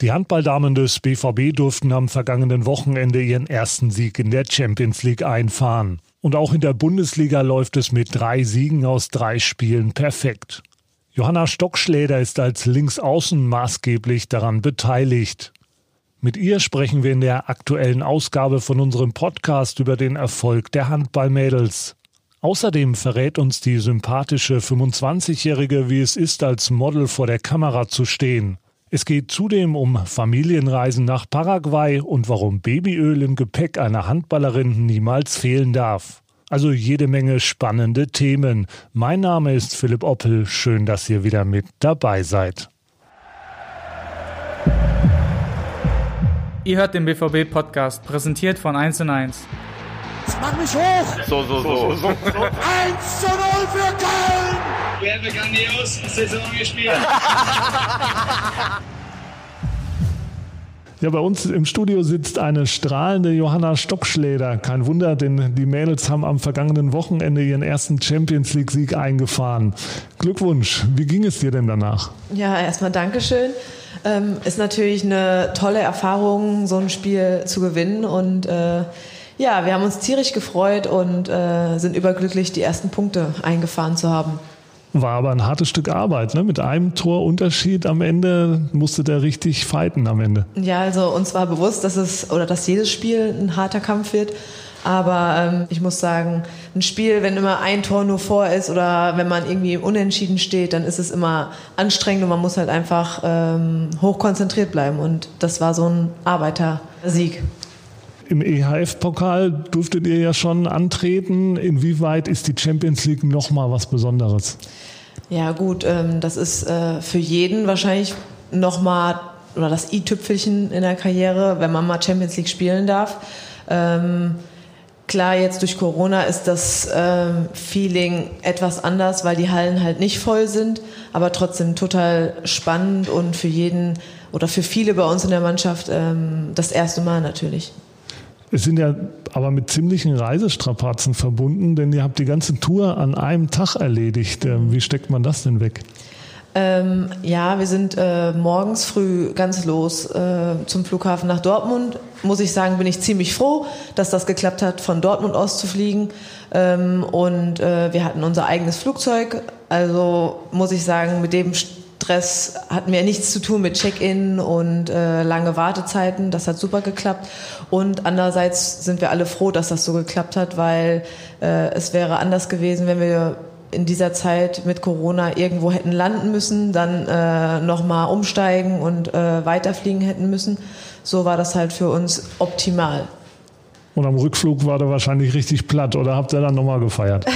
Die Handballdamen des BVB durften am vergangenen Wochenende ihren ersten Sieg in der Champions League einfahren. Und auch in der Bundesliga läuft es mit drei Siegen aus drei Spielen perfekt. Johanna Stockschläder ist als Linksaußen maßgeblich daran beteiligt. Mit ihr sprechen wir in der aktuellen Ausgabe von unserem Podcast über den Erfolg der Handballmädels. Außerdem verrät uns die sympathische 25-Jährige, wie es ist, als Model vor der Kamera zu stehen. Es geht zudem um Familienreisen nach Paraguay und warum Babyöl im Gepäck einer Handballerin niemals fehlen darf. Also jede Menge spannende Themen. Mein Name ist Philipp Oppel. Schön, dass ihr wieder mit dabei seid. Ihr hört den BVB-Podcast, präsentiert von 1 1. Mach mich hoch! So, so, so. so, 1 zu 0 für Köln! Wir haben grandios Saison gespielt. Ja, bei uns im Studio sitzt eine strahlende Johanna Stockschläder. Kein Wunder, denn die Mädels haben am vergangenen Wochenende ihren ersten Champions League-Sieg eingefahren. Glückwunsch. Wie ging es dir denn danach? Ja, erstmal Dankeschön. Ähm, ist natürlich eine tolle Erfahrung, so ein Spiel zu gewinnen und äh, ja, wir haben uns tierisch gefreut und äh, sind überglücklich, die ersten Punkte eingefahren zu haben. War aber ein hartes Stück Arbeit, ne? Mit einem Torunterschied am Ende musste der richtig fighten am Ende. Ja, also uns war bewusst, dass es oder dass jedes Spiel ein harter Kampf wird. Aber ähm, ich muss sagen, ein Spiel, wenn immer ein Tor nur vor ist oder wenn man irgendwie unentschieden steht, dann ist es immer anstrengend und man muss halt einfach ähm, hochkonzentriert bleiben. Und das war so ein Arbeitersieg. Im EHF-Pokal durftet ihr ja schon antreten. Inwieweit ist die Champions League nochmal was Besonderes? Ja gut, ähm, das ist äh, für jeden wahrscheinlich nochmal oder das i-Tüpfelchen in der Karriere, wenn man mal Champions League spielen darf. Ähm, klar, jetzt durch Corona ist das ähm, Feeling etwas anders, weil die Hallen halt nicht voll sind, aber trotzdem total spannend und für jeden oder für viele bei uns in der Mannschaft ähm, das erste Mal natürlich. Es sind ja aber mit ziemlichen Reisestrapazen verbunden, denn ihr habt die ganze Tour an einem Tag erledigt. Ähm, wie steckt man das denn weg? Ähm, ja, wir sind äh, morgens früh ganz los äh, zum Flughafen nach Dortmund. Muss ich sagen, bin ich ziemlich froh, dass das geklappt hat, von Dortmund aus zu fliegen. Ähm, und äh, wir hatten unser eigenes Flugzeug. Also muss ich sagen, mit dem Stress hatten wir nichts zu tun mit Check-in und äh, lange Wartezeiten. Das hat super geklappt. Und andererseits sind wir alle froh, dass das so geklappt hat, weil äh, es wäre anders gewesen, wenn wir in dieser Zeit mit Corona irgendwo hätten landen müssen, dann äh, nochmal umsteigen und äh, weiterfliegen hätten müssen. So war das halt für uns optimal. Und am Rückflug war der wahrscheinlich richtig platt oder habt ihr dann nochmal gefeiert?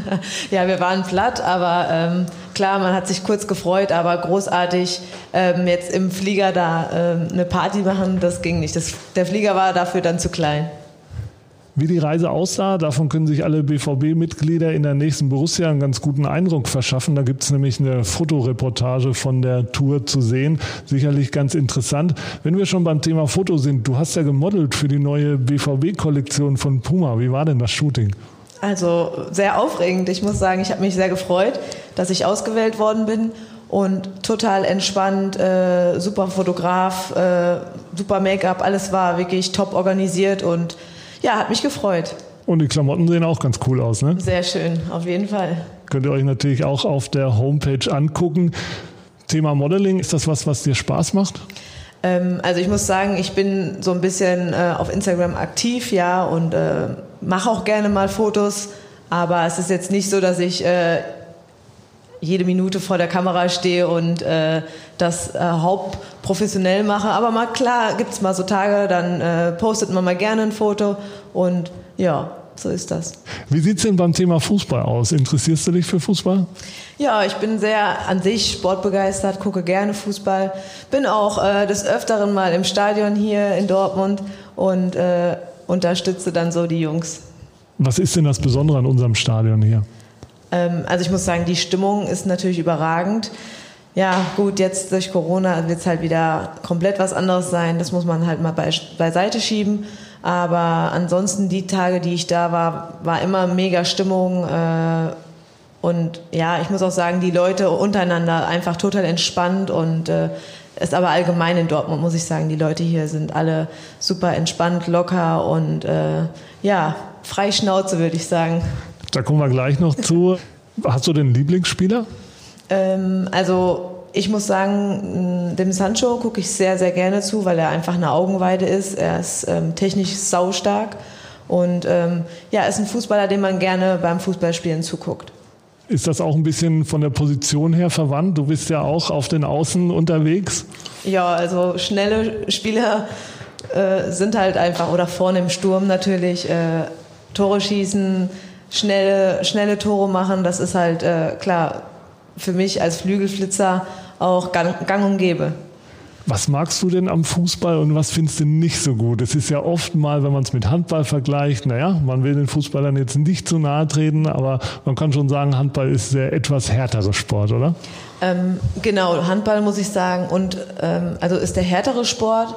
ja, wir waren platt, aber ähm, klar, man hat sich kurz gefreut, aber großartig ähm, jetzt im Flieger da ähm, eine Party machen, das ging nicht. Das, der Flieger war dafür dann zu klein. Wie die Reise aussah, davon können sich alle BVB-Mitglieder in der nächsten Borussia einen ganz guten Eindruck verschaffen. Da gibt es nämlich eine Fotoreportage von der Tour zu sehen. Sicherlich ganz interessant. Wenn wir schon beim Thema Foto sind, du hast ja gemodelt für die neue BVB-Kollektion von Puma. Wie war denn das Shooting? Also sehr aufregend. Ich muss sagen, ich habe mich sehr gefreut, dass ich ausgewählt worden bin und total entspannt, äh, super Fotograf, äh, super Make-up, alles war wirklich top organisiert und ja, hat mich gefreut. Und die Klamotten sehen auch ganz cool aus, ne? Sehr schön, auf jeden Fall. Könnt ihr euch natürlich auch auf der Homepage angucken. Thema Modeling, ist das was, was dir Spaß macht? Ähm, also ich muss sagen, ich bin so ein bisschen äh, auf Instagram aktiv, ja, und äh, mache auch gerne mal Fotos. Aber es ist jetzt nicht so, dass ich äh, jede Minute vor der Kamera stehe und äh, das äh, hauptprofessionell mache. Aber mal klar gibt es mal so Tage, dann äh, postet man mal gerne ein Foto und ja, so ist das. Wie sieht es denn beim Thema Fußball aus? Interessierst du dich für Fußball? Ja, ich bin sehr an sich sportbegeistert, gucke gerne Fußball, bin auch äh, des Öfteren mal im Stadion hier in Dortmund und äh, unterstütze dann so die Jungs. Was ist denn das Besondere an unserem Stadion hier? Ähm, also ich muss sagen, die Stimmung ist natürlich überragend. Ja, gut, jetzt durch Corona wird es halt wieder komplett was anderes sein. Das muss man halt mal be beiseite schieben. Aber ansonsten die Tage, die ich da war, war immer mega Stimmung. Äh, und ja, ich muss auch sagen, die Leute untereinander einfach total entspannt und äh, ist aber allgemein in Dortmund, muss ich sagen. Die Leute hier sind alle super entspannt, locker und äh, ja, frei Schnauze, würde ich sagen. Da kommen wir gleich noch zu. Hast du den Lieblingsspieler? Ähm, also ich muss sagen, dem Sancho gucke ich sehr, sehr gerne zu, weil er einfach eine Augenweide ist. Er ist ähm, technisch saustark und ähm, ja, ist ein Fußballer, dem man gerne beim Fußballspielen zuguckt. Ist das auch ein bisschen von der Position her verwandt? Du bist ja auch auf den Außen unterwegs. Ja, also schnelle Spieler äh, sind halt einfach, oder vorne im Sturm natürlich, äh, Tore schießen, schnelle, schnelle Tore machen, das ist halt äh, klar für mich als Flügelflitzer auch gang, gang und gäbe. Was magst du denn am Fußball und was findest du nicht so gut? Es ist ja oft mal, wenn man es mit Handball vergleicht, naja, man will den Fußballern jetzt nicht zu nahe treten, aber man kann schon sagen, Handball ist der etwas härtere Sport, oder? Ähm, genau, Handball muss ich sagen. Und ähm, also ist der härtere Sport,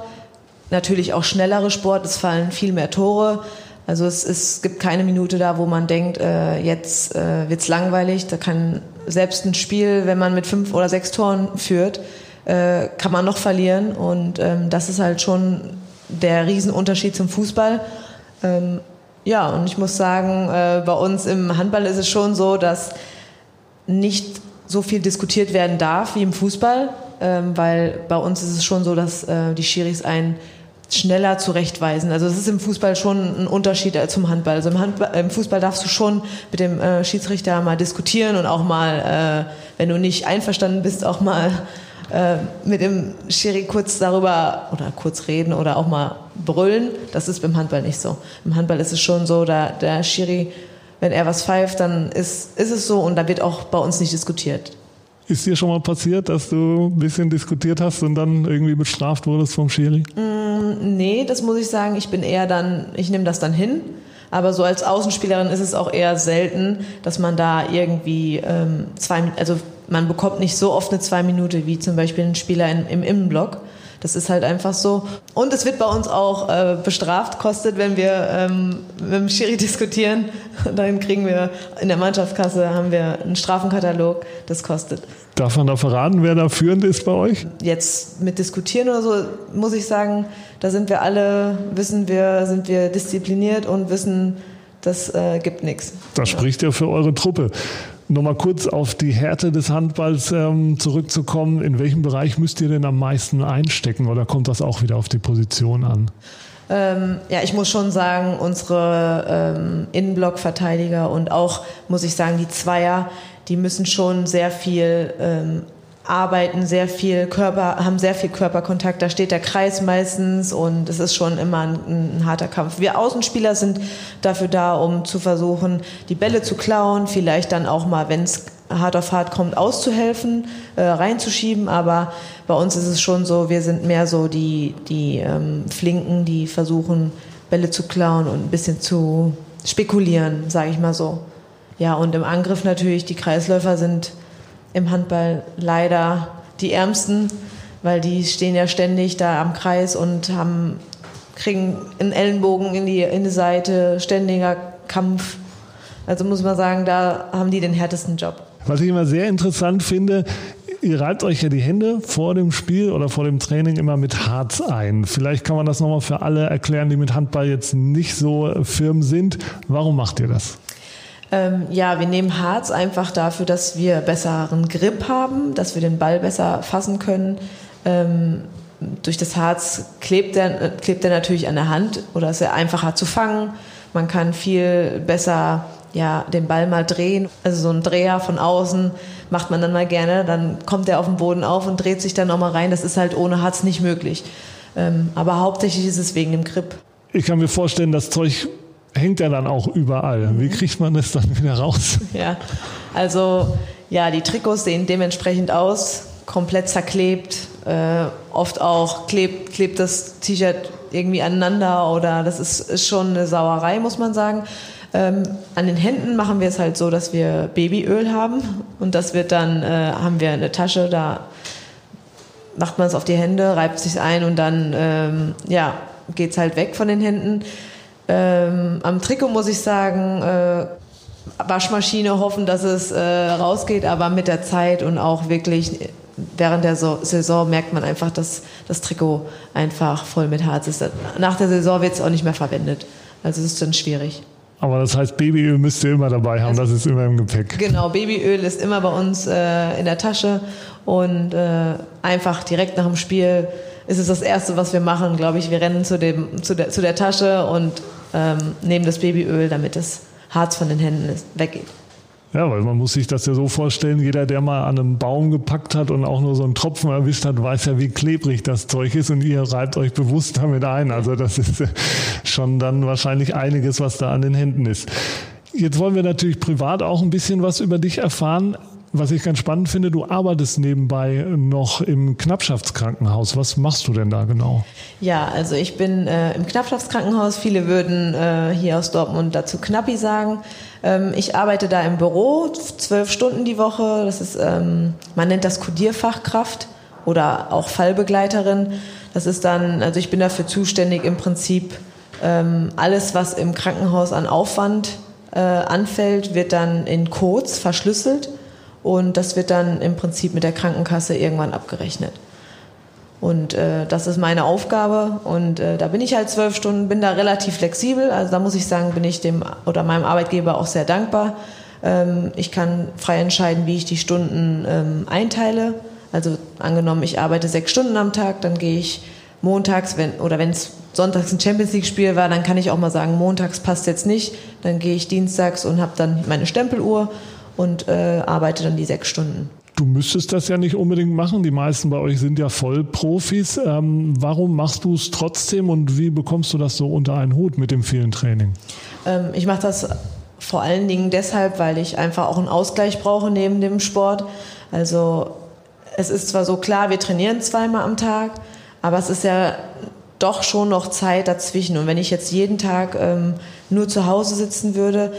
natürlich auch schnellere Sport, es fallen viel mehr Tore. Also es, es gibt keine Minute da, wo man denkt, äh, jetzt äh, wird's langweilig. Da kann selbst ein Spiel, wenn man mit fünf oder sechs Toren führt, äh, kann man noch verlieren. Und ähm, das ist halt schon der Riesenunterschied zum Fußball. Ähm, ja, und ich muss sagen, äh, bei uns im Handball ist es schon so, dass nicht so viel diskutiert werden darf wie im Fußball, ähm, weil bei uns ist es schon so, dass äh, die Schiris einen schneller zurechtweisen. Also es ist im Fußball schon ein Unterschied zum Handball. Also im, Handball, im Fußball darfst du schon mit dem äh, Schiedsrichter mal diskutieren und auch mal, äh, wenn du nicht einverstanden bist, auch mal äh, mit dem Schiri kurz darüber oder kurz reden oder auch mal brüllen. Das ist beim Handball nicht so. Im Handball ist es schon so, da der Schiri, wenn er was pfeift, dann ist, ist es so und da wird auch bei uns nicht diskutiert. Ist dir schon mal passiert, dass du ein bisschen diskutiert hast und dann irgendwie bestraft wurdest vom Schiri? Mm, nee, das muss ich sagen. Ich bin eher dann, ich nehme das dann hin. Aber so als Außenspielerin ist es auch eher selten, dass man da irgendwie ähm, zwei, also man bekommt nicht so oft eine zwei Minute wie zum Beispiel ein Spieler in, im Innenblock. Das ist halt einfach so. Und es wird bei uns auch äh, bestraft, kostet, wenn wir ähm, mit dem Schiri diskutieren. Dann kriegen wir in der Mannschaftskasse haben wir einen Strafenkatalog, das kostet. Darf man da verraten, wer da führend ist bei euch? Jetzt mit diskutieren oder so, muss ich sagen, da sind wir alle, wissen wir, sind wir diszipliniert und wissen, das äh, gibt nichts. Das spricht ja für eure Truppe. Nochmal kurz auf die Härte des Handballs ähm, zurückzukommen. In welchem Bereich müsst ihr denn am meisten einstecken oder kommt das auch wieder auf die Position an? Ähm, ja, ich muss schon sagen, unsere ähm, Innenblockverteidiger und auch, muss ich sagen, die Zweier, die müssen schon sehr viel ähm, arbeiten sehr viel Körper, haben sehr viel Körperkontakt. Da steht der Kreis meistens und es ist schon immer ein, ein, harter Kampf. Wir Außenspieler sind dafür da, um zu versuchen, die Bälle zu klauen, vielleicht dann auch mal, wenn es hart auf hart kommt, auszuhelfen, äh, reinzuschieben. Aber bei uns ist es schon so, wir sind mehr so die, die ähm, Flinken, die versuchen, Bälle zu klauen und ein bisschen zu spekulieren, sage ich mal so. Ja, und im Angriff natürlich, die Kreisläufer sind im Handball leider die Ärmsten, weil die stehen ja ständig da am Kreis und haben, kriegen einen Ellenbogen in die, in die Seite, ständiger Kampf. Also muss man sagen, da haben die den härtesten Job. Was ich immer sehr interessant finde, ihr reibt euch ja die Hände vor dem Spiel oder vor dem Training immer mit Harz ein. Vielleicht kann man das nochmal für alle erklären, die mit Handball jetzt nicht so firm sind. Warum macht ihr das? Ähm, ja, wir nehmen Harz einfach dafür, dass wir besseren Grip haben, dass wir den Ball besser fassen können. Ähm, durch das Harz klebt er, äh, klebt er natürlich an der Hand oder ist er einfacher zu fangen. Man kann viel besser ja, den Ball mal drehen. Also so ein Dreher von außen macht man dann mal gerne. Dann kommt er auf den Boden auf und dreht sich dann nochmal rein. Das ist halt ohne Harz nicht möglich. Ähm, aber hauptsächlich ist es wegen dem Grip. Ich kann mir vorstellen, das Zeug hängt ja dann auch überall. Wie kriegt man das dann wieder raus? Ja, also ja, die Trikots sehen dementsprechend aus, komplett zerklebt. Äh, oft auch klebt, klebt das T-Shirt irgendwie aneinander oder das ist, ist schon eine Sauerei, muss man sagen. Ähm, an den Händen machen wir es halt so, dass wir Babyöl haben und das wird dann, äh, haben wir eine Tasche, da macht man es auf die Hände, reibt sich ein und dann ähm, ja, geht es halt weg von den Händen. Ähm, am Trikot muss ich sagen, äh, Waschmaschine hoffen, dass es äh, rausgeht, aber mit der Zeit und auch wirklich während der Saison merkt man einfach, dass das Trikot einfach voll mit Harz ist. Nach der Saison wird es auch nicht mehr verwendet. Also es ist dann schwierig. Aber das heißt, Babyöl müsst ihr immer dabei haben, das ist immer im Gepäck. Genau, Babyöl ist immer bei uns äh, in der Tasche und äh, einfach direkt nach dem Spiel ist es das Erste, was wir machen, glaube ich. Wir rennen zu, dem, zu, der, zu der Tasche und ähm, nehmen das Babyöl, damit das Harz von den Händen ist, weggeht. Ja, weil man muss sich das ja so vorstellen, jeder, der mal an einem Baum gepackt hat und auch nur so einen Tropfen erwischt hat, weiß ja, wie klebrig das Zeug ist und ihr reibt euch bewusst damit ein. Also das ist schon dann wahrscheinlich einiges, was da an den Händen ist. Jetzt wollen wir natürlich privat auch ein bisschen was über dich erfahren. Was ich ganz spannend finde, du arbeitest nebenbei noch im Knappschaftskrankenhaus. Was machst du denn da genau? Ja, also ich bin äh, im Knappschaftskrankenhaus. Viele würden äh, hier aus Dortmund dazu Knappi sagen. Ähm, ich arbeite da im Büro, zwölf Stunden die Woche. Das ist, ähm, man nennt das Kodierfachkraft oder auch Fallbegleiterin. Das ist dann, also ich bin dafür zuständig im Prinzip ähm, alles, was im Krankenhaus an Aufwand äh, anfällt, wird dann in Codes verschlüsselt und das wird dann im Prinzip mit der Krankenkasse irgendwann abgerechnet. Und äh, das ist meine Aufgabe und äh, da bin ich halt zwölf Stunden, bin da relativ flexibel. Also da muss ich sagen, bin ich dem oder meinem Arbeitgeber auch sehr dankbar. Ähm, ich kann frei entscheiden, wie ich die Stunden ähm, einteile. Also angenommen, ich arbeite sechs Stunden am Tag, dann gehe ich montags, wenn oder wenn es sonntags ein Champions League Spiel war, dann kann ich auch mal sagen, montags passt jetzt nicht. Dann gehe ich dienstags und habe dann meine Stempeluhr und äh, arbeite dann die sechs Stunden. Du müsstest das ja nicht unbedingt machen. Die meisten bei euch sind ja Vollprofis. Ähm, warum machst du es trotzdem und wie bekommst du das so unter einen Hut mit dem vielen Training? Ähm, ich mache das vor allen Dingen deshalb, weil ich einfach auch einen Ausgleich brauche neben dem Sport. Also es ist zwar so klar, wir trainieren zweimal am Tag, aber es ist ja doch schon noch Zeit dazwischen. Und wenn ich jetzt jeden Tag ähm, nur zu Hause sitzen würde,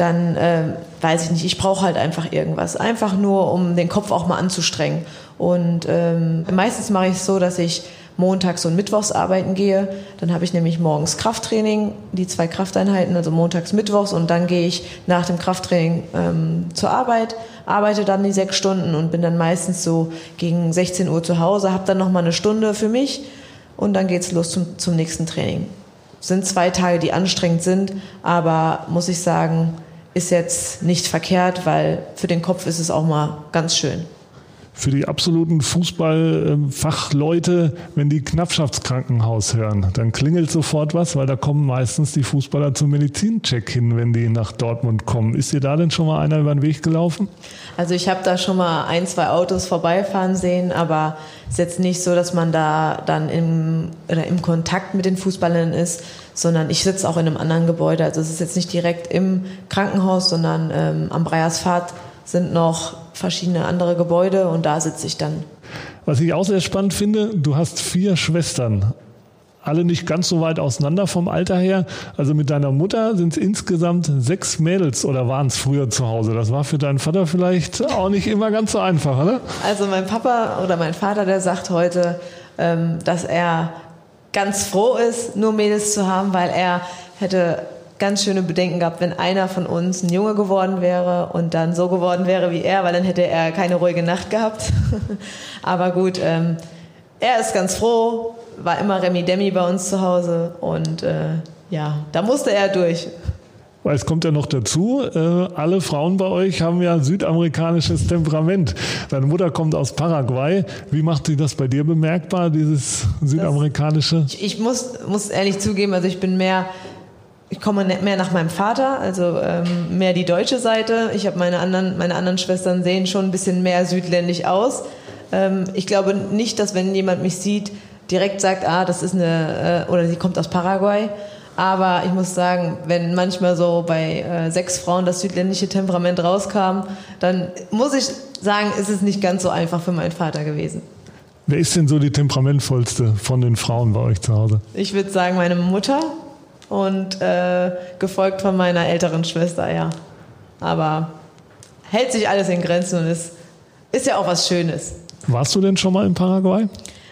dann äh, weiß ich nicht, ich brauche halt einfach irgendwas. Einfach nur, um den Kopf auch mal anzustrengen. Und ähm, meistens mache ich es so, dass ich montags und mittwochs arbeiten gehe. Dann habe ich nämlich morgens Krafttraining, die zwei Krafteinheiten, also montags, mittwochs. Und dann gehe ich nach dem Krafttraining ähm, zur Arbeit, arbeite dann die sechs Stunden und bin dann meistens so gegen 16 Uhr zu Hause, habe dann nochmal eine Stunde für mich und dann geht es los zum, zum nächsten Training. sind zwei Tage, die anstrengend sind, aber muss ich sagen, ist jetzt nicht verkehrt, weil für den Kopf ist es auch mal ganz schön. Für die absoluten Fußballfachleute, wenn die Knappschaftskrankenhaus hören, dann klingelt sofort was, weil da kommen meistens die Fußballer zum Medizincheck hin, wenn die nach Dortmund kommen. Ist dir da denn schon mal einer über den Weg gelaufen? Also ich habe da schon mal ein, zwei Autos vorbeifahren sehen, aber es ist jetzt nicht so, dass man da dann im, oder im Kontakt mit den Fußballern ist, sondern ich sitze auch in einem anderen Gebäude. Also es ist jetzt nicht direkt im Krankenhaus, sondern ähm, am Breierspfad sind noch verschiedene andere Gebäude und da sitze ich dann. Was ich auch sehr spannend finde, du hast vier Schwestern. Alle nicht ganz so weit auseinander vom Alter her. Also mit deiner Mutter sind es insgesamt sechs Mädels oder waren es früher zu Hause? Das war für deinen Vater vielleicht auch nicht immer ganz so einfach, oder? Also mein Papa oder mein Vater, der sagt heute, ähm, dass er ganz froh ist, nur Mädels zu haben, weil er hätte ganz schöne Bedenken gehabt, wenn einer von uns ein Junge geworden wäre und dann so geworden wäre wie er, weil dann hätte er keine ruhige Nacht gehabt. Aber gut, ähm, er ist ganz froh, war immer Remi Demi bei uns zu Hause und äh, ja, da musste er durch. Weil es kommt ja noch dazu, äh, alle Frauen bei euch haben ja südamerikanisches Temperament. Deine Mutter kommt aus Paraguay. Wie macht sie das bei dir bemerkbar, dieses südamerikanische? Das, ich, ich muss, muss ehrlich zugeben, also ich bin mehr, ich komme mehr nach meinem Vater, also ähm, mehr die deutsche Seite. Ich habe meine anderen, meine anderen Schwestern sehen schon ein bisschen mehr südländisch aus. Ähm, ich glaube nicht, dass wenn jemand mich sieht, direkt sagt, ah, das ist eine, äh, oder sie kommt aus Paraguay aber ich muss sagen, wenn manchmal so bei äh, sechs Frauen das südländische Temperament rauskam, dann muss ich sagen, ist es nicht ganz so einfach für meinen Vater gewesen. Wer ist denn so die temperamentvollste von den Frauen bei euch zu Hause? Ich würde sagen, meine Mutter und äh, gefolgt von meiner älteren Schwester, ja. Aber hält sich alles in Grenzen und ist, ist ja auch was Schönes. Warst du denn schon mal in Paraguay?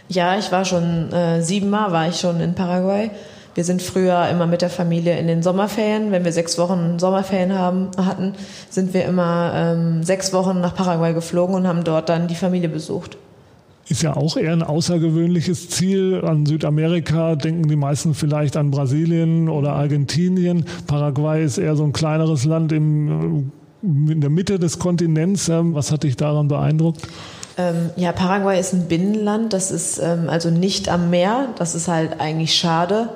Ja, ich war schon äh, siebenmal war ich schon in Paraguay. Wir sind früher immer mit der Familie in den Sommerferien, wenn wir sechs Wochen Sommerferien haben, hatten, sind wir immer ähm, sechs Wochen nach Paraguay geflogen und haben dort dann die Familie besucht. ist ja auch eher ein außergewöhnliches Ziel. An Südamerika denken die meisten vielleicht an Brasilien oder Argentinien. Paraguay ist eher so ein kleineres Land im, äh, in der Mitte des Kontinents. Ähm, was hat dich daran beeindruckt? Ähm, ja, Paraguay ist ein Binnenland. Das ist ähm, also nicht am Meer. Das ist halt eigentlich schade.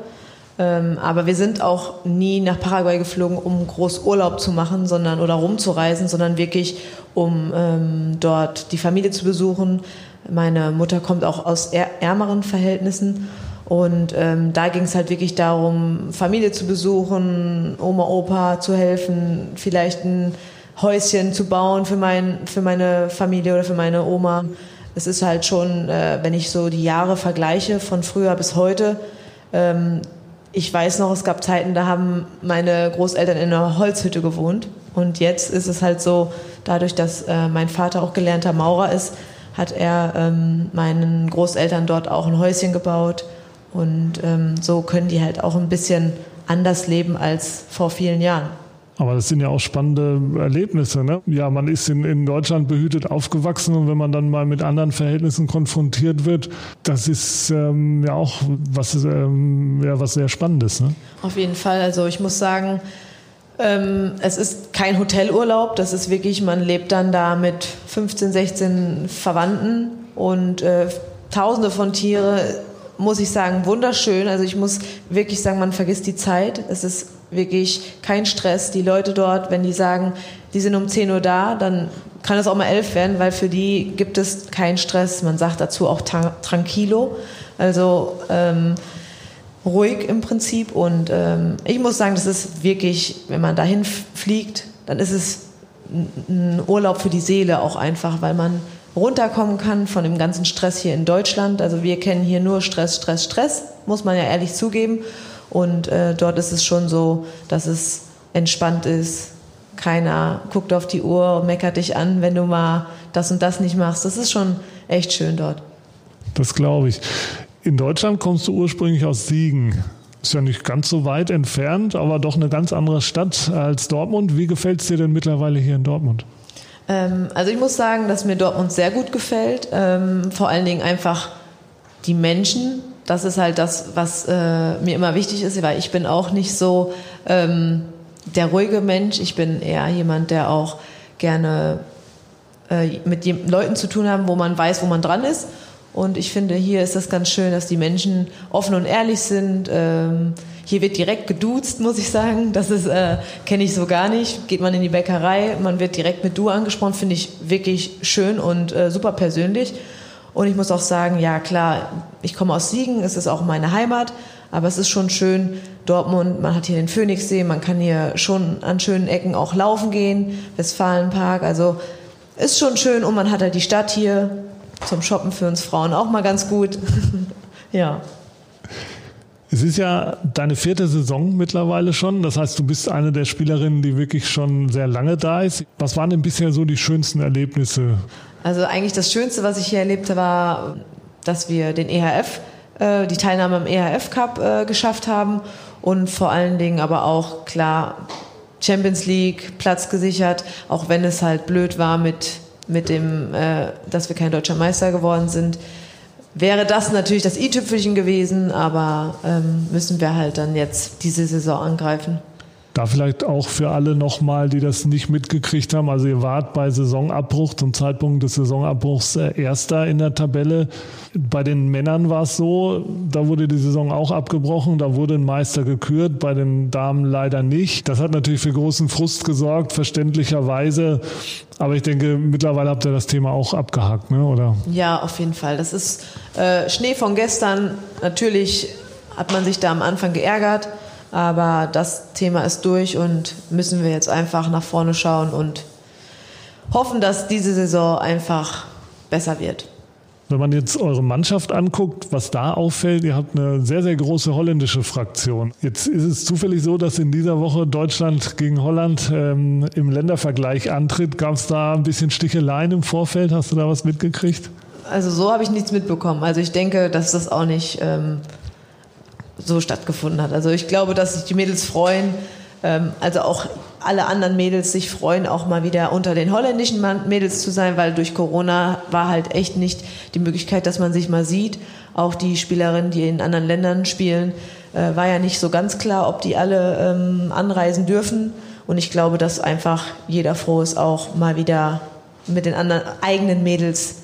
Ähm, aber wir sind auch nie nach Paraguay geflogen, um groß Urlaub zu machen, sondern oder rumzureisen, sondern wirklich, um ähm, dort die Familie zu besuchen. Meine Mutter kommt auch aus ärmeren Verhältnissen und ähm, da ging es halt wirklich darum, Familie zu besuchen, Oma, Opa zu helfen, vielleicht ein Häuschen zu bauen für, mein, für meine Familie oder für meine Oma. Es ist halt schon, äh, wenn ich so die Jahre vergleiche von früher bis heute, ähm, ich weiß noch, es gab Zeiten, da haben meine Großeltern in einer Holzhütte gewohnt. Und jetzt ist es halt so, dadurch, dass äh, mein Vater auch gelernter Maurer ist, hat er ähm, meinen Großeltern dort auch ein Häuschen gebaut. Und ähm, so können die halt auch ein bisschen anders leben als vor vielen Jahren. Aber das sind ja auch spannende Erlebnisse. Ne? Ja, man ist in, in Deutschland behütet aufgewachsen und wenn man dann mal mit anderen Verhältnissen konfrontiert wird, das ist ähm, ja auch was, ähm, ja, was sehr Spannendes. Ne? Auf jeden Fall. Also ich muss sagen, ähm, es ist kein Hotelurlaub. Das ist wirklich, man lebt dann da mit 15, 16 Verwandten und äh, Tausende von Tiere muss ich sagen, wunderschön. Also ich muss wirklich sagen, man vergisst die Zeit. Es ist wirklich kein Stress. Die Leute dort, wenn die sagen, die sind um 10 Uhr da, dann kann es auch mal 11 werden, weil für die gibt es keinen Stress. Man sagt dazu auch tranquilo, also ähm, ruhig im Prinzip. Und ähm, ich muss sagen, das ist wirklich, wenn man dahin fliegt, dann ist es ein Urlaub für die Seele auch einfach, weil man runterkommen kann von dem ganzen Stress hier in Deutschland. Also wir kennen hier nur Stress, Stress, Stress, muss man ja ehrlich zugeben. Und äh, dort ist es schon so, dass es entspannt ist. Keiner guckt auf die Uhr und meckert dich an, wenn du mal das und das nicht machst. Das ist schon echt schön dort. Das glaube ich. In Deutschland kommst du ursprünglich aus Siegen. Ist ja nicht ganz so weit entfernt, aber doch eine ganz andere Stadt als Dortmund. Wie gefällt es dir denn mittlerweile hier in Dortmund? Ähm, also ich muss sagen, dass mir Dortmund sehr gut gefällt. Ähm, vor allen Dingen einfach die Menschen, das ist halt das, was äh, mir immer wichtig ist, weil ich bin auch nicht so ähm, der ruhige Mensch. Ich bin eher jemand, der auch gerne äh, mit Leuten zu tun haben, wo man weiß, wo man dran ist. Und ich finde, hier ist das ganz schön, dass die Menschen offen und ehrlich sind. Ähm, hier wird direkt geduzt, muss ich sagen. Das ist äh, kenne ich so gar nicht. Geht man in die Bäckerei, man wird direkt mit Du angesprochen, finde ich wirklich schön und äh, super persönlich. Und ich muss auch sagen, ja klar, ich komme aus Siegen, es ist auch meine Heimat, aber es ist schon schön, Dortmund, man hat hier den Phoenixsee, man kann hier schon an schönen Ecken auch laufen gehen, Westfalenpark, also ist schon schön und man hat halt die Stadt hier zum Shoppen für uns Frauen auch mal ganz gut. ja. Es ist ja deine vierte Saison mittlerweile schon. Das heißt, du bist eine der Spielerinnen, die wirklich schon sehr lange da ist. Was waren denn bisher so die schönsten Erlebnisse? Also eigentlich das Schönste, was ich hier erlebte, war, dass wir den EHF, äh, die Teilnahme am EHF Cup äh, geschafft haben und vor allen Dingen aber auch klar Champions League Platz gesichert, auch wenn es halt blöd war mit mit dem, äh, dass wir kein deutscher Meister geworden sind. Wäre das natürlich das i-Tüpfelchen gewesen, aber ähm, müssen wir halt dann jetzt diese Saison angreifen. Da vielleicht auch für alle nochmal, die das nicht mitgekriegt haben. Also ihr wart bei Saisonabbruch zum Zeitpunkt des Saisonabbruchs äh, Erster in der Tabelle. Bei den Männern war es so, da wurde die Saison auch abgebrochen, da wurde ein Meister gekürt, bei den Damen leider nicht. Das hat natürlich für großen Frust gesorgt, verständlicherweise. Aber ich denke, mittlerweile habt ihr das Thema auch abgehakt, ne? oder? Ja, auf jeden Fall. Das ist äh, Schnee von gestern. Natürlich hat man sich da am Anfang geärgert. Aber das Thema ist durch und müssen wir jetzt einfach nach vorne schauen und hoffen, dass diese Saison einfach besser wird. Wenn man jetzt eure Mannschaft anguckt, was da auffällt, ihr habt eine sehr, sehr große holländische Fraktion. Jetzt ist es zufällig so, dass in dieser Woche Deutschland gegen Holland ähm, im Ländervergleich antritt. Gab es da ein bisschen Sticheleien im Vorfeld? Hast du da was mitgekriegt? Also so habe ich nichts mitbekommen. Also ich denke, dass das auch nicht ähm, so stattgefunden hat. Also ich glaube, dass sich die Mädels freuen. Ähm, also auch alle anderen Mädels sich freuen, auch mal wieder unter den holländischen Mädels zu sein, weil durch Corona war halt echt nicht die Möglichkeit, dass man sich mal sieht. Auch die Spielerinnen, die in anderen Ländern spielen, äh, war ja nicht so ganz klar, ob die alle ähm, anreisen dürfen. Und ich glaube, dass einfach jeder froh ist, auch mal wieder mit den anderen eigenen Mädels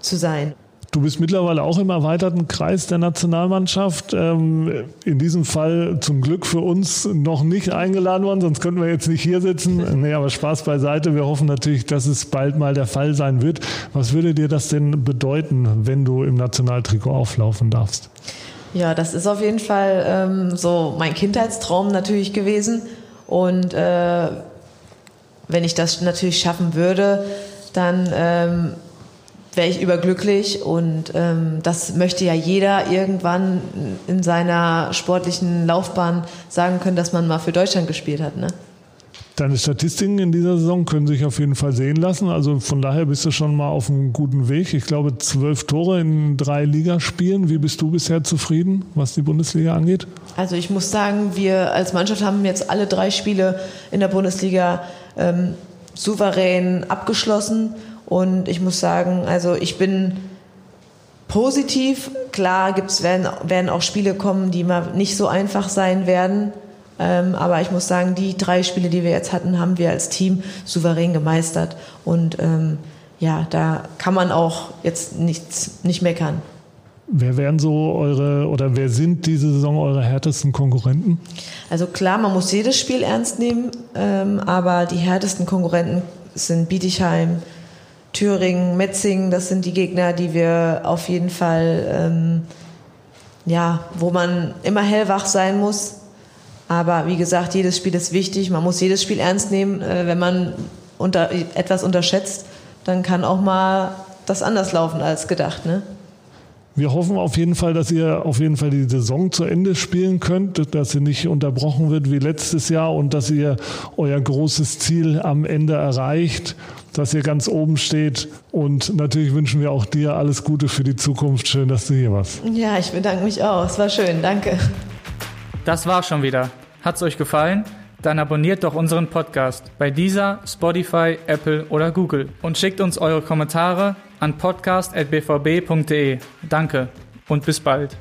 zu sein. Du bist mittlerweile auch im erweiterten Kreis der Nationalmannschaft. Ähm, in diesem Fall zum Glück für uns noch nicht eingeladen worden, sonst könnten wir jetzt nicht hier sitzen. Nee, aber Spaß beiseite. Wir hoffen natürlich, dass es bald mal der Fall sein wird. Was würde dir das denn bedeuten, wenn du im Nationaltrikot auflaufen darfst? Ja, das ist auf jeden Fall ähm, so mein Kindheitstraum natürlich gewesen. Und äh, wenn ich das natürlich schaffen würde, dann ähm, wäre ich überglücklich und ähm, das möchte ja jeder irgendwann in seiner sportlichen Laufbahn sagen können, dass man mal für Deutschland gespielt hat. Ne? Deine Statistiken in dieser Saison können sich auf jeden Fall sehen lassen. Also von daher bist du schon mal auf einem guten Weg. Ich glaube, zwölf Tore in drei Ligaspielen. Wie bist du bisher zufrieden, was die Bundesliga angeht? Also ich muss sagen, wir als Mannschaft haben jetzt alle drei Spiele in der Bundesliga ähm, souverän abgeschlossen und ich muss sagen, also ich bin positiv. Klar gibt's, werden, werden auch Spiele kommen, die mal nicht so einfach sein werden. Ähm, aber ich muss sagen, die drei Spiele, die wir jetzt hatten, haben wir als Team souverän gemeistert. Und ähm, ja, da kann man auch jetzt nichts, nicht meckern. Wer wären so eure oder wer sind diese Saison eure härtesten Konkurrenten? Also klar, man muss jedes Spiel ernst nehmen, ähm, aber die härtesten Konkurrenten sind Bietigheim, Thüringen, Metzingen, das sind die Gegner, die wir auf jeden Fall, ähm, ja, wo man immer hellwach sein muss. Aber wie gesagt, jedes Spiel ist wichtig. Man muss jedes Spiel ernst nehmen. Äh, wenn man unter, etwas unterschätzt, dann kann auch mal das anders laufen als gedacht. Ne? Wir hoffen auf jeden Fall, dass ihr auf jeden Fall die Saison zu Ende spielen könnt, dass sie nicht unterbrochen wird wie letztes Jahr und dass ihr euer großes Ziel am Ende erreicht, dass ihr ganz oben steht. Und natürlich wünschen wir auch dir alles Gute für die Zukunft. Schön, dass du hier warst. Ja, ich bedanke mich auch. Es war schön. Danke. Das war schon wieder. Hat's euch gefallen? Dann abonniert doch unseren Podcast bei dieser, Spotify, Apple oder Google und schickt uns eure Kommentare an podcast.bvb.de. Danke und bis bald.